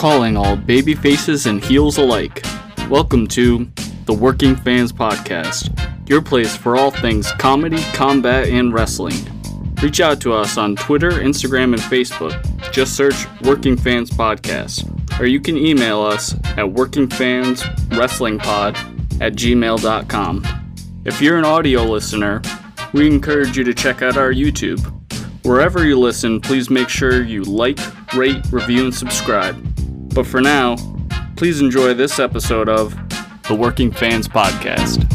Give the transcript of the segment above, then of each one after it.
calling all baby faces and heels alike. Welcome to the Working Fans Podcast, your place for all things comedy, combat, and wrestling. Reach out to us on Twitter, Instagram, and Facebook. Just search Working Fans Podcast. Or you can email us at workingfanswrestlingpod at gmail.com. If you're an audio listener, we encourage you to check out our YouTube. Wherever you listen, please make sure you like, rate, review, and subscribe. But for now, please enjoy this episode of the Working Fans Podcast.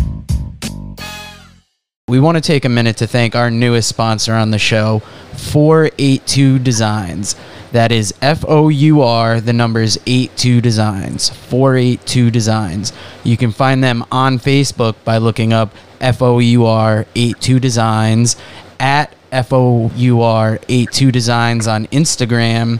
We want to take a minute to thank our newest sponsor on the show, 482 Designs. That is F O U R, the numbers 82 Designs. 482 Designs. You can find them on Facebook by looking up F O U R 82 Designs, at F O U R 82 Designs on Instagram.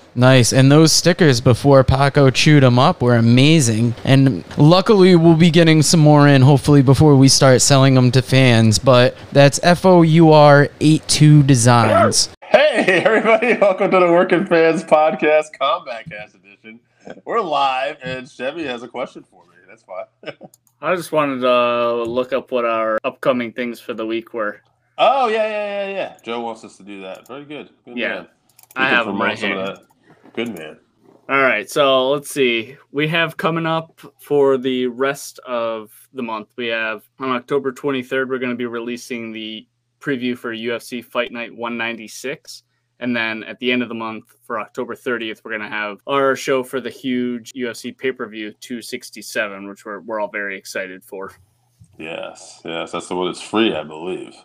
Nice. And those stickers before Paco chewed them up were amazing. And luckily, we'll be getting some more in hopefully before we start selling them to fans. But that's F O U R 82 Designs. Hey, everybody. Welcome to the Working Fans Podcast Combat Cast Edition. We're live, and Chevy has a question for me. That's fine. I just wanted to look up what our upcoming things for the week were. oh, yeah, yeah, yeah, yeah. Joe wants us to do that. Very good. good Yeah. man. I have them promote right some of here. That. Good man. All right, so let's see. We have coming up for the rest of the month. We have on October 23rd, we're going to be releasing the preview for UFC Fight Night 196. And then at the end of the month, for October 30th, we're going to have our show for the huge UFC pay per view 267, which we're, we're all very excited for. Yes, yes. That's the one that's free, I believe.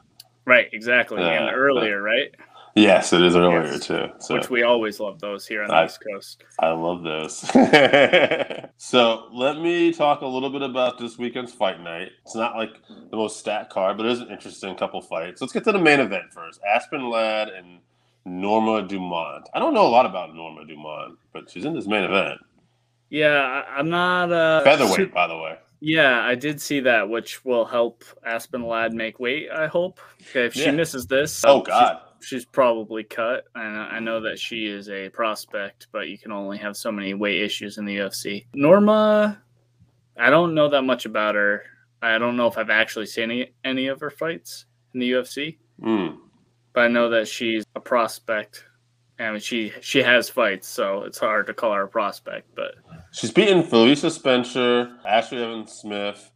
Right, exactly. And earlier, right? Yes, it is earlier, Yes. too. So. Which we always love those here on the I- East Coast. I love those. so let me talk a little bit about this weekend's fight night. It's not like the most stat card, but it is an interesting couple fights. Let's get to the main event first. Aspen Ladd and Norma Dumont. I don't know a lot about Norma Dumont, but she's in this main event. Yeah, I'm not. Uh, Featherweight, by the way. Yeah, I did see that, which will help Aspen Ladd make weight. I hope. Okay, if she misses this, Oh God. She's, probably cut. And I know that she is a prospect, but you can only have so many weight issues in the UFC. Norma, I don't know that much about her. I don't know if I've actually seen any any of her fights in the UFC, Mm. but I know that she's a prospect. I mean, she she has fights, so it's hard to call her a prospect, but She's beaten Felicia Spencer, Ashley Evans Smith,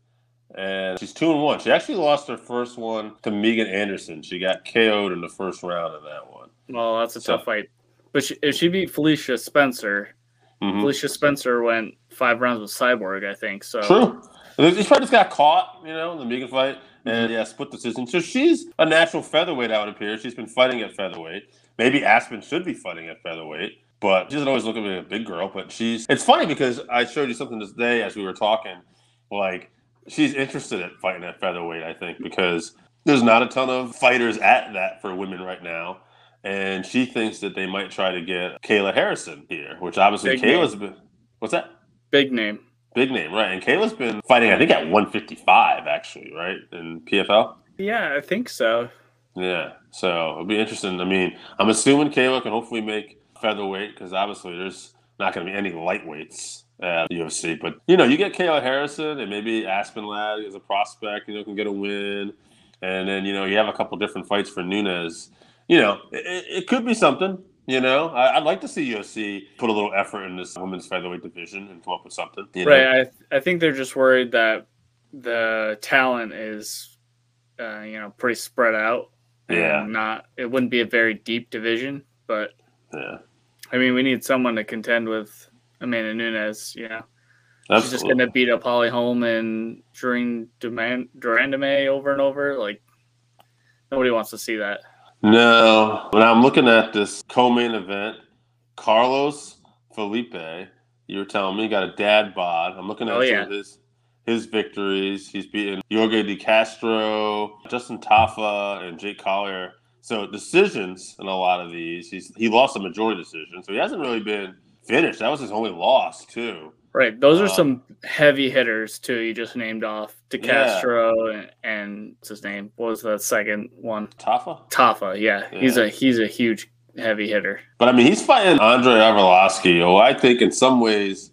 and she's two and one. She actually lost her first one to Megan Anderson. She got KO'd in the first round of that one. Well, that's a So- tough fight. But she, if she beat Felicia Spencer, Mhm. Felicia Spencer went five rounds with Cyborg, I think. So True. This fight just got caught, you know, in the Megan fight, Mm-hmm. and yeah, split decision. So she's a natural featherweight, I would appear. She's been fighting at featherweight. Maybe Aspen should be fighting at featherweight, but she doesn't always look at me like a big girl. But she's. It's funny because I showed you something this day as we were talking. Like she's interested in fighting at featherweight, I think, because there's not a ton of fighters at that for women right now. And she thinks that they might try to get Kayla Harrison here, which obviously Big name. Kayla's been. What's that? big name. Big name, right? And Kayla's been fighting, I think, at 155, actually, right? In PFL. Yeah, I think so. Yeah. So it'll be interesting. I mean, I'm assuming Kayla can hopefully make featherweight because obviously there's not going to be any lightweights at the UFC. But, you know, you get Kayla Harrison and maybe Aspen Ladd as a prospect, you know, can get a win. And then, you know, you have a couple different fights for Nunes. You know, it, it- could be something. You know, I, I'd like to see UFC put a little effort in this women's featherweight division and come up with something. You know? Right. I I think they're just worried that the talent is, uh, you know, pretty spread out. and Yeah. Not. It wouldn't be a very deep division, but Yeah. I mean, we need someone to contend with Amanda Nunes. Yeah. know, she's just going to beat up Holly Holm and Duran Durandame over and over. Like nobody wants to see that. No, when I'm looking at this co-main event, Carlos Felipe, you were telling me got a dad bod. I'm looking at Oh, some yeah. of his his victories. He's beaten Yorgan De Castro, Justin Tafa, and Jake Collier. So decisions in a lot of these, he's he lost a majority decision, so he hasn't really been finished. That was his only loss too. Right. Those are Um, some heavy hitters too. You just named off De Castro and, and what's his name? What was the second one? Tafa. Tafa. Yeah, he's a he's a huge heavy hitter. But I mean, he's fighting Andrei Arlovski, who I think in some ways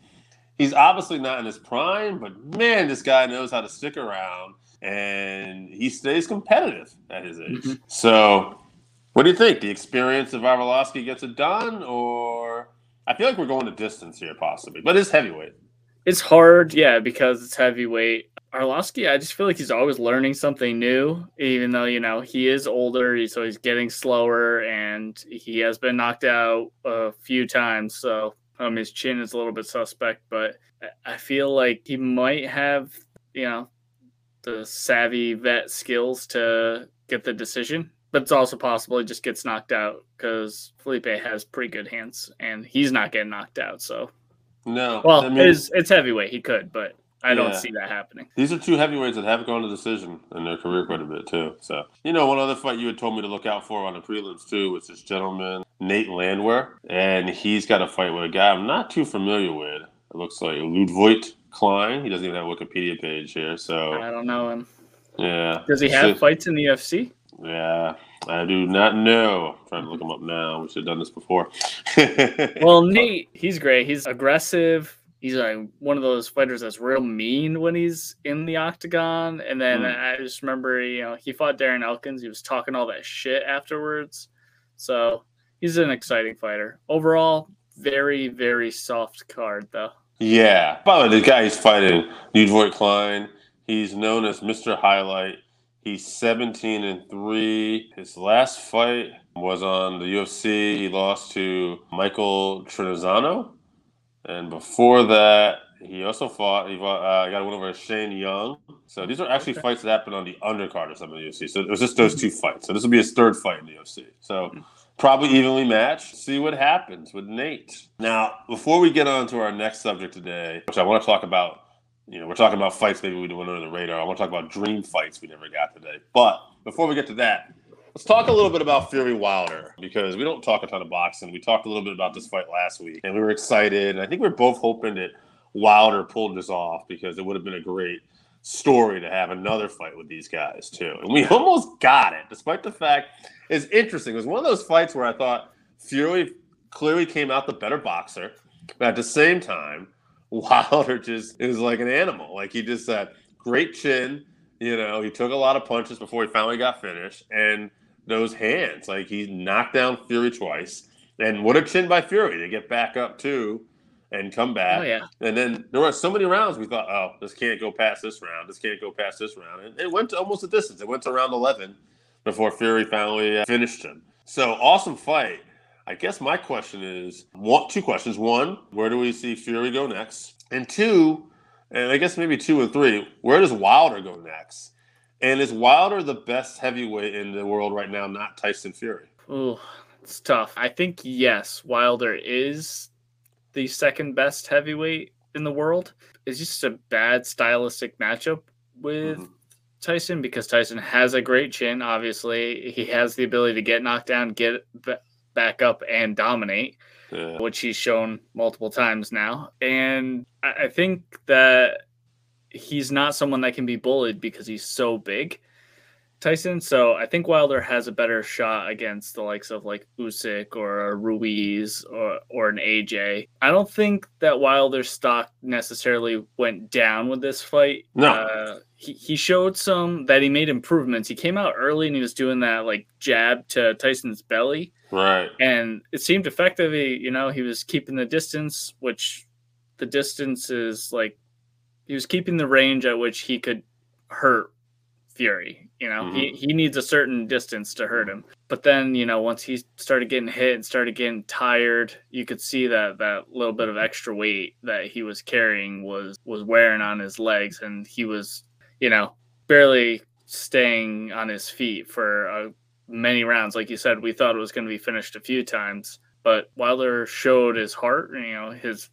he's obviously not in his prime, but man, this guy knows how to stick around and he stays competitive at his age. Mhm. So, what do you think? The experience of Arlovski gets it done, or I feel like we're going to distance here, possibly, but it's heavyweight. It's hard, yeah, because it's heavyweight. Arlovski, I just feel like he's always learning something new, even though you know he is older, so he's getting slower, and he has been knocked out a few times. So um, his chin is a little bit suspect, but I- I feel like he might have, you know, the savvy vet skills to get the decision. But it's also possible he just gets knocked out because Felipe has pretty good hands, and he's not getting knocked out. So No, well, I mean, it's it's heavyweight. He could, but I don't see that happening. These are two heavyweights that have gone to decision in their career quite a bit too. So you know, one other fight you had told me to look out for on the prelims too was this gentleman Nate Landwehr, and he's got a fight with a guy I'm not too familiar with. It looks like Lludovit Klein. He doesn't even have a Wikipedia page here. So I don't know him. yeah, Does he have So- fights in the UFC? yeah, I do not know. I'm trying to look him up now. We should have done this before. Well, Nate, he's great. He's aggressive. He's like one of those fighters that's real mean when he's in the octagon. And then Mm. I just remember, you know, he fought Darren Elkins. He was talking all that shit afterwards. So he's an exciting fighter. Overall, very, very soft card, though. Yeah. By the way, the guy he's fighting, Lludovit Klein, he's known as Mr. Highlight. He's 17 and 3. His last fight was on the UFC. He lost to Michael Trizano. And before that, he also fought, he fought, uh, got one over Shane Young. So these are actually Okay. fights that happened on the undercard of some of the UFC. So it was just those two fights. So this will be his third fight in the UFC. So probably evenly matched. See what happens with Nate. Now, before we get on to our next subject today, which I want to talk about, you know, we're talking about fights maybe we went under the radar. I want to talk about dream fights we never got today. But before we get to that, let's talk a little bit about Fury Wilder because we don't talk a ton of boxing. We talked a little bit about this fight last week, and we were excited. And I think we are both hoping that Wilder pulled this off because it would have been a great story to have another fight with these guys too. And we almost got it, despite the fact it's interesting. It was one of those fights where I thought Fury clearly came out the better boxer, but at the same time, Wilder just is like an animal. Like he just had great chin. You know, he took a lot of punches before he finally got finished, and those hands, like he knocked down Fury twice. And what a chin by Fury to get back up too and come back. Oh, yeah. And then there were so many rounds we thought, oh, this can't go past this round. This can't go past this round. And it went to almost a distance. It went to round 11 before Fury finally uh, finished him. So awesome fight. I guess my question is one, two questions. One, where do we see Fury go next? And two, and I guess maybe two and three, where does Wilder go next? And is Wilder the best heavyweight in the world right now, not Tyson Fury? Ooh, it's tough. I think yes, Wilder is the second best heavyweight in the world. It's just a bad stylistic matchup with Mhm. Tyson because Tyson has a great chin. Obviously, he has the ability to get knocked down, get back up, and dominate, Yeah. which he's shown multiple times now. And I think that he's not someone that can be bullied because he's so big. Tyson. So I think Wilder has a better shot against the likes of like Usyk or a Ruiz or or an AJ. I don't think that Wilder's stock necessarily went down with this fight. No. Uh, he, he showed some that he made improvements. He came out early and he was doing that like jab to Tyson's belly Right. and it seemed effective. He, you know, he was keeping the distance, which the distance is like he was keeping the range at which he could hurt Fury. You know, he, he needs a certain distance to hurt him. But then, you know, once he started getting hit and started getting tired, you could see that that little bit of extra weight that he was carrying was was wearing on his legs, and he was, you know, barely staying on his feet for uh, many rounds. Like you said, we thought it was going to be finished a few times, but Wilder showed his heart, you know, his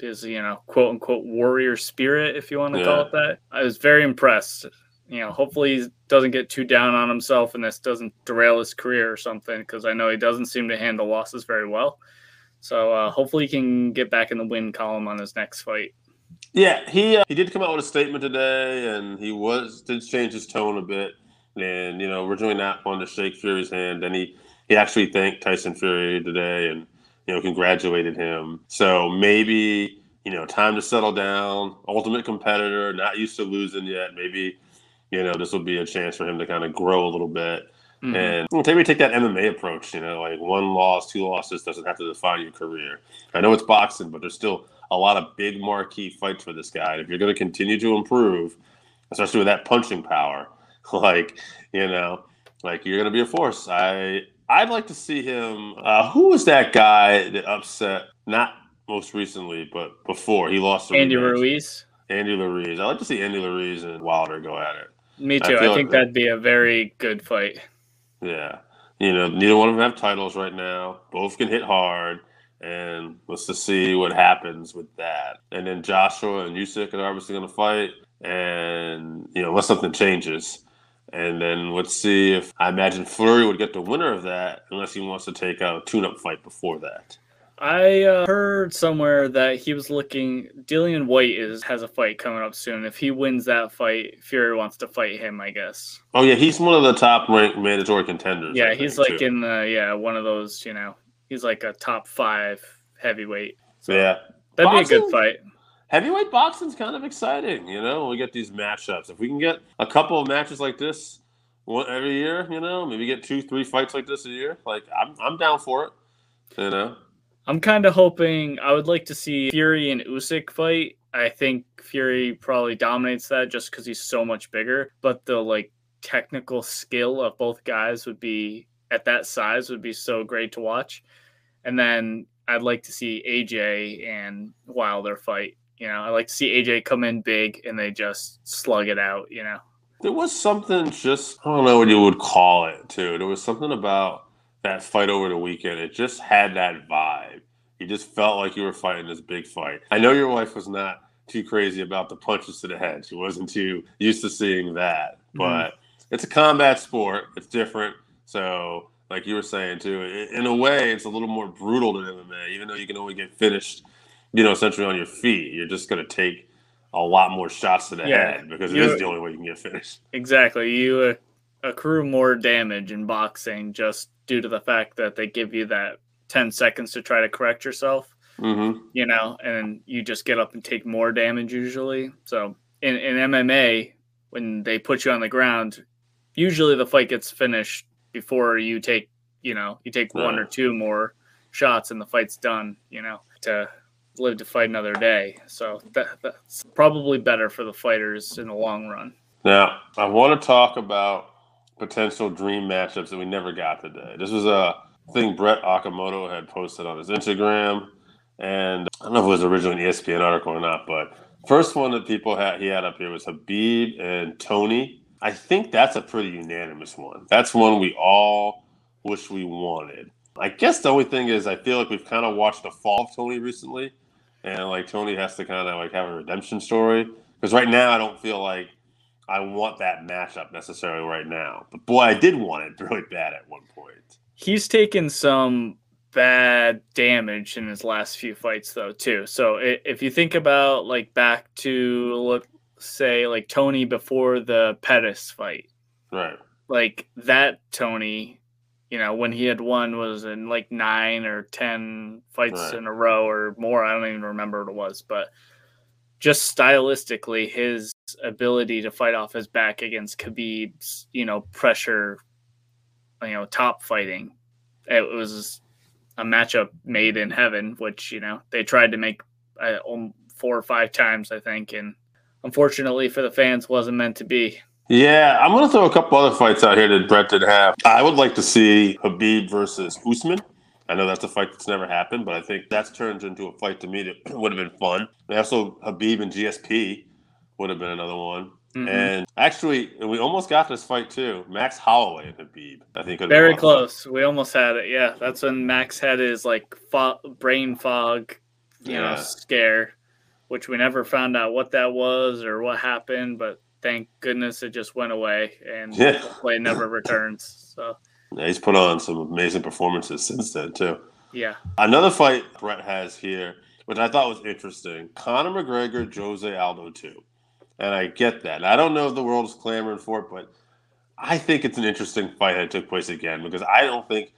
his you know quote unquote warrior spirit, if you want to Yeah. call it that. I was very impressed. You know, hopefully he doesn't get too down on himself and this doesn't derail his career or something because I know he doesn't seem to handle losses very well. So uh, hopefully he can get back in the win column on his next fight. Yeah, he uh, he did come out with a statement today, and he was did change his tone a bit, and you know originally not wanting to shake Fury's hand, and he he actually thanked Tyson Fury today, and you know congratulated him. So maybe you know time to settle down. Ultimate competitor, not used to losing yet. Maybe you know this will be a chance for him to kind of grow a little bit. Mhm. And maybe take that MMA approach, you know, like one loss, two losses doesn't have to define your career. I know it's boxing, but there's still a lot of big marquee fights for this guy. And if you're going to continue to improve, especially with that punching power, like, you know, like you're going to be a force. I I'd like to see him. Uh, who was that guy that upset? Not most recently, but before he lost to Andy rematch? Ruiz. Andy Ruiz. I'd like to see Andy Ruiz and Wilder go at it. Me too. I, think like- that'd be a very good fight. Yeah. You know, neither one of them have titles right now. Both can hit hard. And let's just see what happens with that. And then Joshua and Usyk are obviously going to fight. And, you know, unless something changes. And then let's see if I imagine Fury would get the winner of that unless he wants to take a tune up fight before that. I uh, heard somewhere that he was looking. Dillian Whyte is has a fight coming up soon. If he wins that fight, Fury wants to fight him. I guess. Oh, yeah. He's one of the top ranked mandatory contenders. Yeah, I he's think, like too. in the yeah one of those. You know, he's like a top five heavyweight. So Yeah. that'd be a good fight. Heavyweight boxing's kind of exciting, you know. We get these matchups. If we can get a couple of matches like this one every year, you know, maybe get two, three fights like this a year. Like I'm, I'm down for it. You know, I'm kind of hoping. I would like to see Fury and Usyk fight. I think Fury probably dominates that just because he's so much bigger. But the like technical skill of both guys would be at that size would be so great to watch. And then I'd like to see AJ and Wilder fight. You know, I like to see AJ come in big and they just slug it out. You know, there was something just I don't know what you would call it too. There was something about that fight over the weekend. It just had that vibe. You just felt like you were fighting this big fight. I know your wife was not too crazy about the punches to the head. She wasn't too used to seeing that. Mm-hmm. But it's a combat sport. It's different. So, like you were saying too, in a way, it's a little more brutal than MMA. Even though you can only get finished, you know, essentially on your feet, you're just going to take a lot more shots to the Yeah. head because it You- is the only way you can get finished. exactly. You uh, accrue more damage in boxing just due to the fact that they give you that 10 seconds to try to correct yourself. Mm-hmm. you know, and you just get up and take more damage usually. So in, in MMA, when they put you on the ground, usually the fight gets finished before you take, you know, you take one or two more shots and the fight's done, you know, to live to fight another day. So that, that's probably better for the fighters in the long run. Now, I want to talk about potential dream matchups that we never got today. This was a thing Brett Okamoto had posted on his Instagram, and I don't know if it was originally an ESPN article or not, but first one that people had he had up here was Khabib and Tony. I think that's a pretty unanimous one. That's one we all wish we wanted. I guess the only thing is I feel like we've kind of watched the fall of Tony recently, and like Tony has to kind of like have a redemption story because right now I don't feel like I want that matchup necessarily right now. But boy, I did want it really bad at one point. He's taken some bad damage in his last few fights though too so if you think about like back to let's say like tony before the pettis fight Right. like that tony you know when he had won was in like nine or ten fights Right. in a row or more i don't even remember what it was but just stylistically his ability to fight off his back against khabib's you know pressure you know top fighting it was a matchup made in heaven which you know they tried to make uh, um, four or five times i think and unfortunately for the fans wasn't meant to be Yeah, I'm going to throw a couple other fights out here that Brett did have. I would like to see Khabib versus Usman. I know that's a fight that's never happened, but I think that's turned into a fight to me that would have been fun. And also, Khabib and GSP would have been another one. Mhm. And actually, we almost got this fight too. Max Holloway and Khabib. I think Very close. We almost had it. Yeah, that's when Max had his like fo- brain fog you know, scare, which we never found out what that was or what happened, but thank goodness it just went away and Yeah. it never returns. So Yeah, he's put on some amazing performances since then too. yeah. Another fight Brett has here, which I thought was interesting: Conor McGregor, Jose Aldo too. And I get that. I don't know if the world is clamoring for it, but I think it's an interesting fight that took place again because I don't think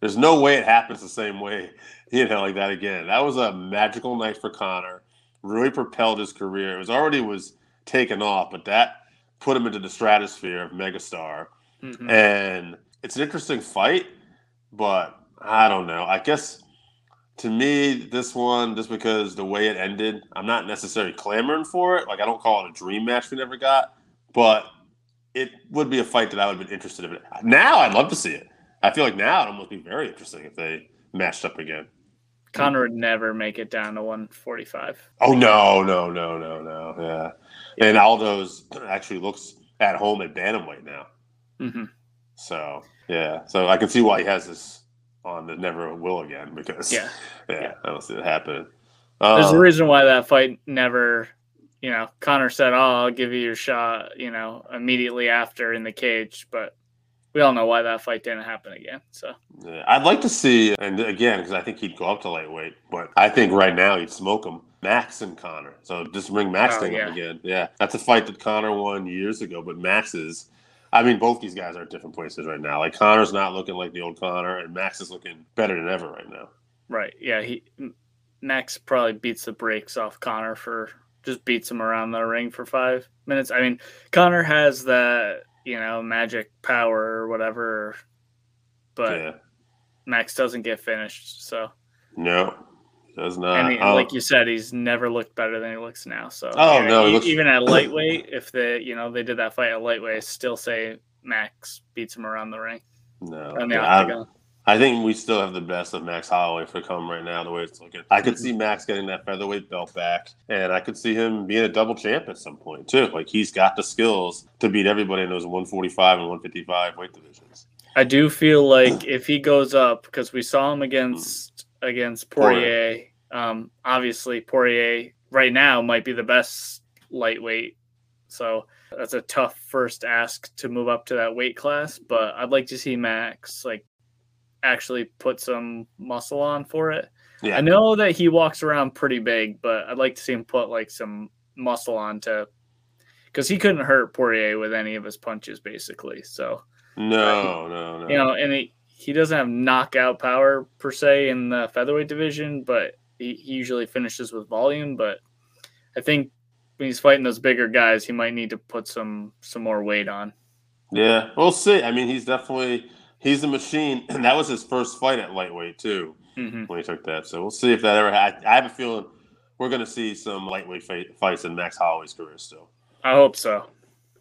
there's no way it happens the same way, you know, like that again. That was a magical night for Conor. Really propelled his career. It was already was taken off, but that put him into the stratosphere of megastar. Mhm. And it's an interesting fight, but I don't know. I guess to me, this one, just because the way it ended, I'm not necessarily clamoring for it. Like I don't call it a dream match we never got, but it would be a fight that I would have been interested in. Now I'd love to see it. I feel like now it'd almost be very interesting if they matched up again. Conor would never make it down to 145. Oh no, no, no, no, no. Yeah. And Aldo's actually looks at home at bantamweight now. hmm So yeah, so I can see why he has this on the never will again because Yeah. yeah, Yeah. I don't see it happening. There's a reason why that fight never, you know, Conor said, "Oh, I'll give you your shot," you know, immediately after in the cage, but we all know why that fight didn't happen again. So yeah, I'd like to see, and again, because I think he'd go up to lightweight, but I think right now he'd smoke him. Max and Conor. So just bring Max Oh, thing yeah. up again. Yeah, that's a fight that Conor won years ago, but Max is. I mean, both these guys are at different places right now. Like Conor's not looking like the old Conor, and Max is looking better than ever right now. right, yeah, he Max probably beats the brakes off Conor for just beats him around the ring for five minutes. I mean, Conor has that you know magic power or whatever, but yeah, Max doesn't get finished. So no, does not. and he, like you said, he's never looked better than he looks now. So Oh, no, he looks- even at lightweight, if they you know they did that fight at lightweight, I still say Max beats him around the ring. no, On the Yeah, I- think we still have the best of Max Holloway for come right now, the way it's looking. I could see Max getting that featherweight belt back, and I could see him being a double champ at some point, too. Like, he's got the skills to beat everybody in those 145 and 155 weight divisions. I do feel like if he goes up, because we saw him against against Poirier. Um, obviously Poirier right now might be the best lightweight, so that's a tough first ask to move up to that weight class. But I'd like to see Max like actually put some muscle on for it. Yeah. I know that he walks around pretty big, but I'd like to see him put like some muscle on to because he couldn't hurt Poirier with any of his punches, basically. So No, uh, no, no. you know, and he, he doesn't have knockout power per se in the featherweight division, but he, he usually finishes with volume. But I think when he's fighting those bigger guys, he might need to put some some more weight on. Yeah, we'll see. I mean, he's definitely he's a machine, and that was his first fight at lightweight too hmm when he took that. So we'll see if that ever. Ha- I have a feeling we're going to see some lightweight fight, fights in Max Holloway's career still. I hope so.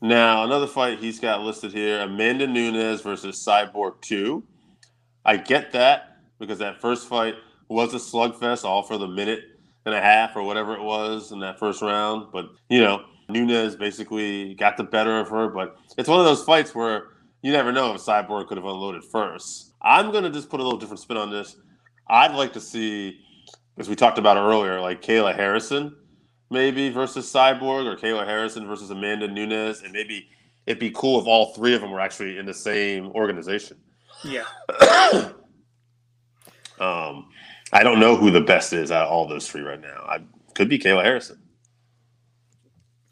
Now another fight he's got listed here: Amanda Nunes versus Cyborg Two. I get that because that first fight was a slugfest, all for the minute and a half or whatever it was in that first round. But you know, Nunes basically got the better of her. But it's one of those fights where you never know if Cyborg could have unloaded first. I'm gonna just put a little different spin on this. I'd like to see, as we talked about earlier, like Kayla Harrison maybe versus Cyborg or Kayla Harrison versus Amanda Nunes, and maybe it'd be cool if all three of them were actually in the same organization. Yeah. um, I don't know who the best is out of all those three right now. I could be Kayla Harrison.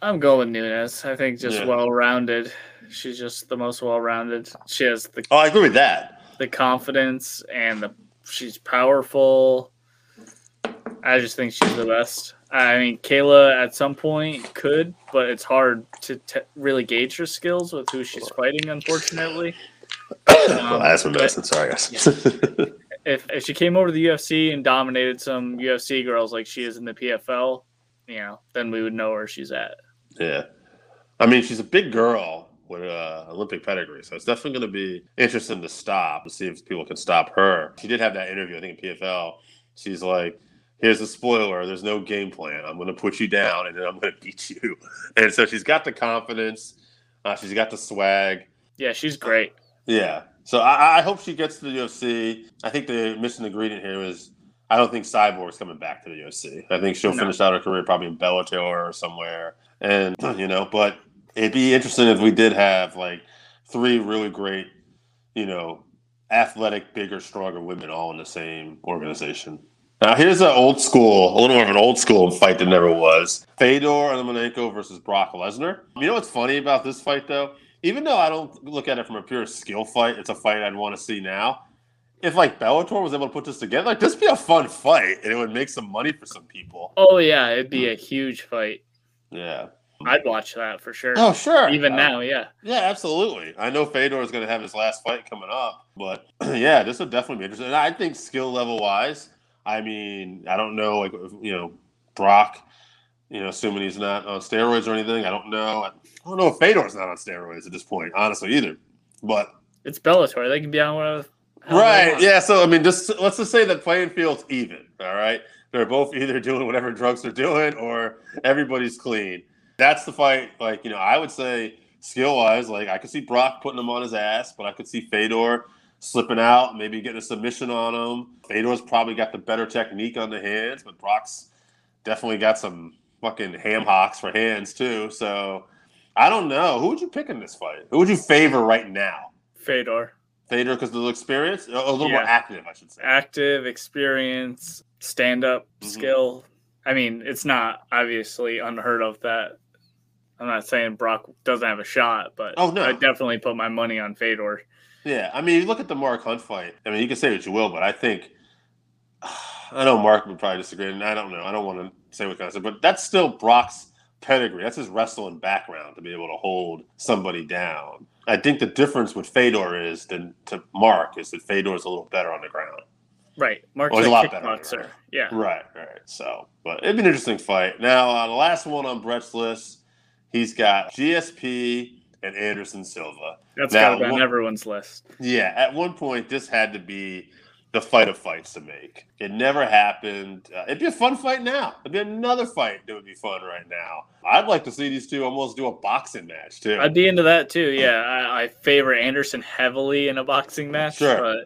I'm going with Nunes. I think just Yeah. well rounded. She's just the most well rounded. She has the Oh, I agree with that. the confidence and the she's powerful. I just think she's the best. I mean, Kayla at some point could, but it's hard to t- really gauge her skills with who she's fighting. Unfortunately, that's my medicine. Sorry, guys. if if she came over to the UFC and dominated some UFC girls like she is in the PFL, you know, then we would know where she's at. yeah, I mean, she's a big girl with uh, Olympic pedigree, so it's definitely going to be interesting to stop to see if people can stop her. She did have that interview, I think, in PFL. She's like, "Here's a spoiler. There's no game plan. I'm going to put you down, and then I'm going to beat you." And so she's got the confidence. Uh, she's got the swag. Yeah, she's great. Yeah. So I, I hope she gets to the UFC. I think the missing ingredient here is I don't think Cyborg's coming back to the UFC. I think she'll No. finish out her career probably in Bellator or somewhere. And you know, but it'd be interesting if we did have like three really great, you know, athletic, bigger, stronger women all in the same organization. Now here's an old school, a little more of an old school fight that never was: Fedor Emelianenko versus Brock Lesnar. You know what's funny about this fight, though? Even though I don't look at it from a pure skill fight, it's a fight I'd want to see now. If like Bellator was able to put this together, like this would be a fun fight, and it would make some money for some people. Oh yeah, it'd be hmm. a huge fight. Yeah. I'd watch that for sure. Oh sure. Even Uh, now, yeah. Yeah, absolutely. I know Fedor is going to have his last fight coming up, but yeah, this would definitely be interesting. And I think skill level wise, I mean, I don't know, like you know, Brock, you know, assuming he's not on steroids or anything. I don't know. I don't know if Fedor's not on steroids at this point, honestly, either. But It's Bellator. They can be on whatever. right, yeah. So I mean, just let's just say the playing field's even. All right, they're both either doing whatever drugs they're doing, or everybody's clean. That's the fight. Like you know, I would say skill wise, like I could see Brock putting him on his ass, but I could see Fedor slipping out, maybe getting a submission on him. Fedor's probably got the better technique on the hands, but Brock's definitely got some fucking ham hocks for hands too. So I don't know. Who would you pick in this fight? Who would you favor right now? Fedor. Fedor because of the experience, a little more active, I should say. Active, experience, stand up Mhm. skill. I mean, it's not obviously unheard of that. I'm not saying Brock doesn't have a shot, but Oh, no. I definitely put my money on Fedor. Yeah, I mean, you look at the Mark Hunt fight. I mean, you can say what you will, but I think I know Mark would probably disagree, and I don't know. I don't want to say what kind of but that's still Brock's pedigree. That's his wrestling background to be able to hold somebody down. I think the difference with Fedor is than to Mark is that Fedor is a little better on the ground. Right. Mark's Well, a lot better? Yeah. Right, right. So, but it'd be an interesting fight. Now, uh, the last one on Brett's list, he's got GSP and Anderson Silva. That's Now, got on one- everyone's list. Yeah, at one point, this had to be the fight of fights to make. It never happened. Uh, it'd be a fun fight now. It'd be another fight that would be fun right now. I'd like to see these two almost do a boxing match too. I'd be into that too. Yeah, I, I favor Anderson heavily in a boxing match. Sure. But,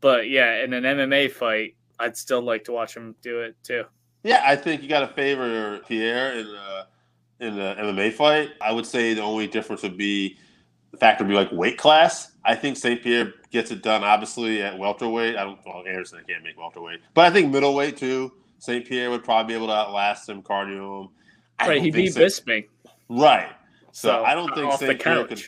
but yeah, in an MMA fight, I'd still like to watch him do it too. yeah, I think you got to favor Pierre in the in the MMA fight. I would say the only difference would be the fact would be like weight class. I think St. Pierre gets it done obviously at welterweight. I don't. Well, Anderson can't make welterweight, but I think middleweight too. St. Pierre would probably be able to outlast him, cardio him. I right, he think beat Saint- Bisping. Right. So, So I don't think St. Pierre could.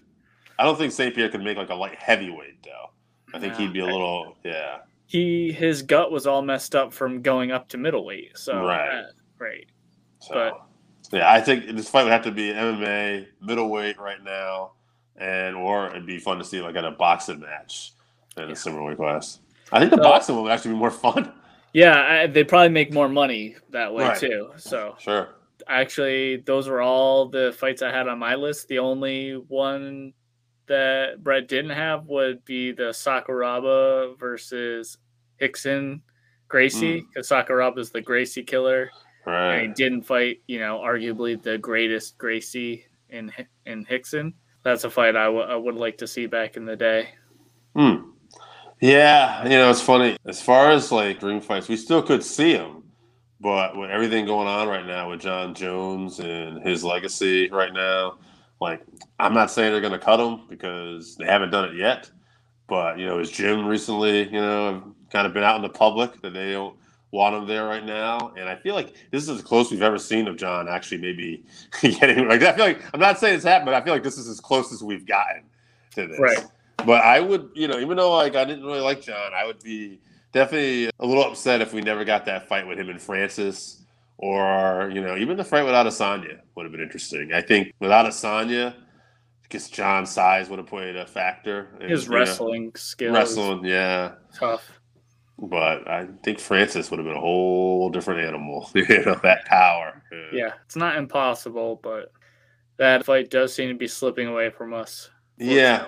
I don't think St. Pierre could make like a light heavyweight though. I think Nah, he'd be a little yeah. He his gut was all messed up from going up to middleweight. So Right. uh, right. So But- yeah, I think this fight would have to be MMA middleweight right now, and or it'd be fun to see like at a boxing match in Yeah. a similar weight class. I think the So- boxing one would actually be more fun. Yeah, I, they probably make more money that way Right. too. So Sure. actually, those were all the fights I had on my list. The only one that Brett didn't have would be the Sakuraba versus Rickson Gracie, mm. because Sakuraba is the Gracie killer. And he didn't fight, you know, arguably the greatest Gracie in in Rickson. That's a fight I w- I would like to see back in the day. Hmm. Yeah, you know, it's funny. As far as like dream fights, we still could see them, but with everything going on right now with Jon Jones and his legacy right now, like I'm not saying they're going to cut him because they haven't done it yet. But you know, his gym recently, you know, kind of been out in the public that they don't want him there right now, and I feel like this is as close we've ever seen of Jon actually maybe getting like. I feel like I'm not saying it's happened, but I feel like this is as close as we've gotten to this. Right. But I would, you know, even though like I didn't really like Jon, I would be definitely a little upset if we never got that fight with him and Francis, or you know, even the fight with Adesanya would have been interesting. I think with Adesanya, because Jon's size would have played a factor. in, His you know, wrestling skills, wrestling, yeah. tough. But I think Francis would have been a whole different animal. you know, that power. Yeah, it's not impossible, but that fight does seem to be slipping away from us. Yeah.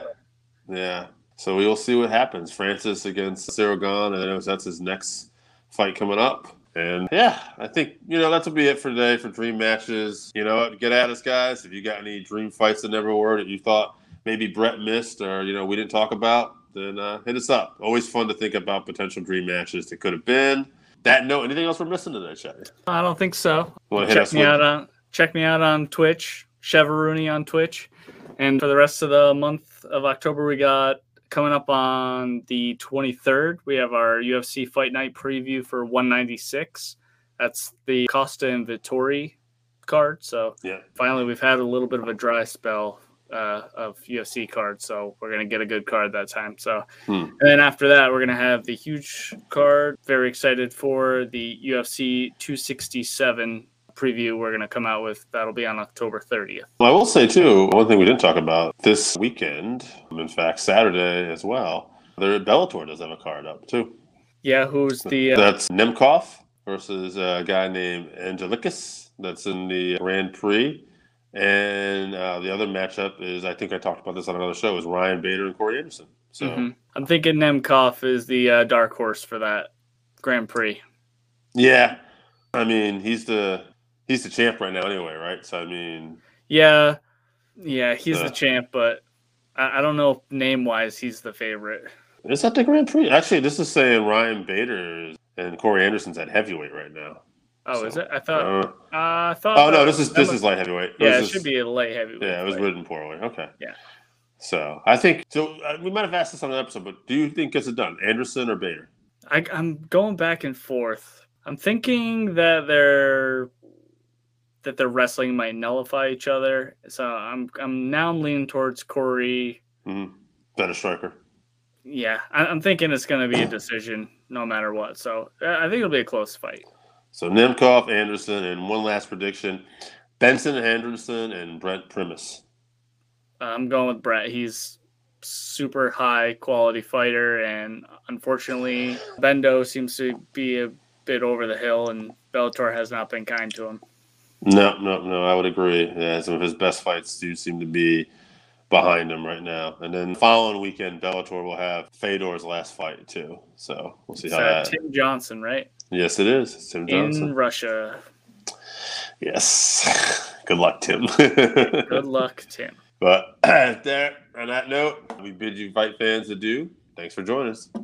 Yeah. So we'll see what happens. Francis against Ciryl Gane, and I know that's his next fight coming up. And yeah, I think, you know, that's will be it for today for dream matches. You know, get at us, guys. If you got any dream fights that never were that you thought maybe Brett missed or, you know, we didn't talk about, then uh, hit us up. Always fun to think about potential dream matches that could have been. that note, anything else we're missing today, Chevy? I don't think so. Want to hit check us me with? out on check me out on Twitch, Chevaroony on Twitch, and for the rest of the month of October, we got coming up on the 23rd. We have our UFC Fight Night preview for 196. That's the Costa and Vettori card. So Yeah. finally, we've had a little bit of a dry spell uh, of UFC cards, so we're gonna get a good card that time. So, Hmm. and then after that, we're gonna have the huge card. Very excited for the UFC 267 preview. We're gonna come out with that'll be on October 30th. Well, I will say too, one thing we didn't talk about this weekend, in fact, Saturday as well. There, Bellator does have a card up too. Yeah, who's the uh, That's Nemkov versus a guy named Anglickas That's in the Grand Prix. And uh, the other matchup is, I think I talked about this on another show, is Ryan Bader and Corey Anderson. So mhm. I'm thinking Nemkov is the uh, dark horse for that Grand Prix. yeah, I mean he's the he's the champ right now anyway, right? So I mean, Yeah, yeah, he's Yeah. the champ, but I, I don't know if name wise he's the favorite. is that the Grand Prix? Actually, this is saying Ryan Bader and Corey Anderson's at heavyweight right now. Oh, So, is it? I thought. Uh, I thought. oh no, this is this was- is light heavyweight. Yeah, it, it should be a light heavyweight. Yeah, it was written poorly. Okay. Yeah. So I think so. Uh, we might have asked this on an episode, but do you think gets it done, Anderson or Bader? I, I'm going back and forth. I'm thinking that they're that their wrestling might nullify each other. So I'm I'm now I'm leaning towards Corey. Mm-hmm. Better striker. Yeah, I, I'm thinking it's going to be a decision no matter what. So uh, I think it'll be a close fight. So Nemkov, Anderson, and one last prediction: Benson Henderson and Brent Primus. I'm going with Brett. He's super high quality fighter, and unfortunately, Bendo seems to be a bit over the hill, and Bellator has not been kind to him. No, no, no. I would agree. Yeah, some of his best fights do seem to be behind him right now. And then following weekend, Bellator will have Fedor's last fight too. So we'll see It's, how uh, that. Tim Johnson, right? Yes, it is. It's Tim Johnson. In Russia. Yes. Good luck, Tim. Good luck, Tim. But there, on that note, we bid you fight fans adieu. Thanks for joining us.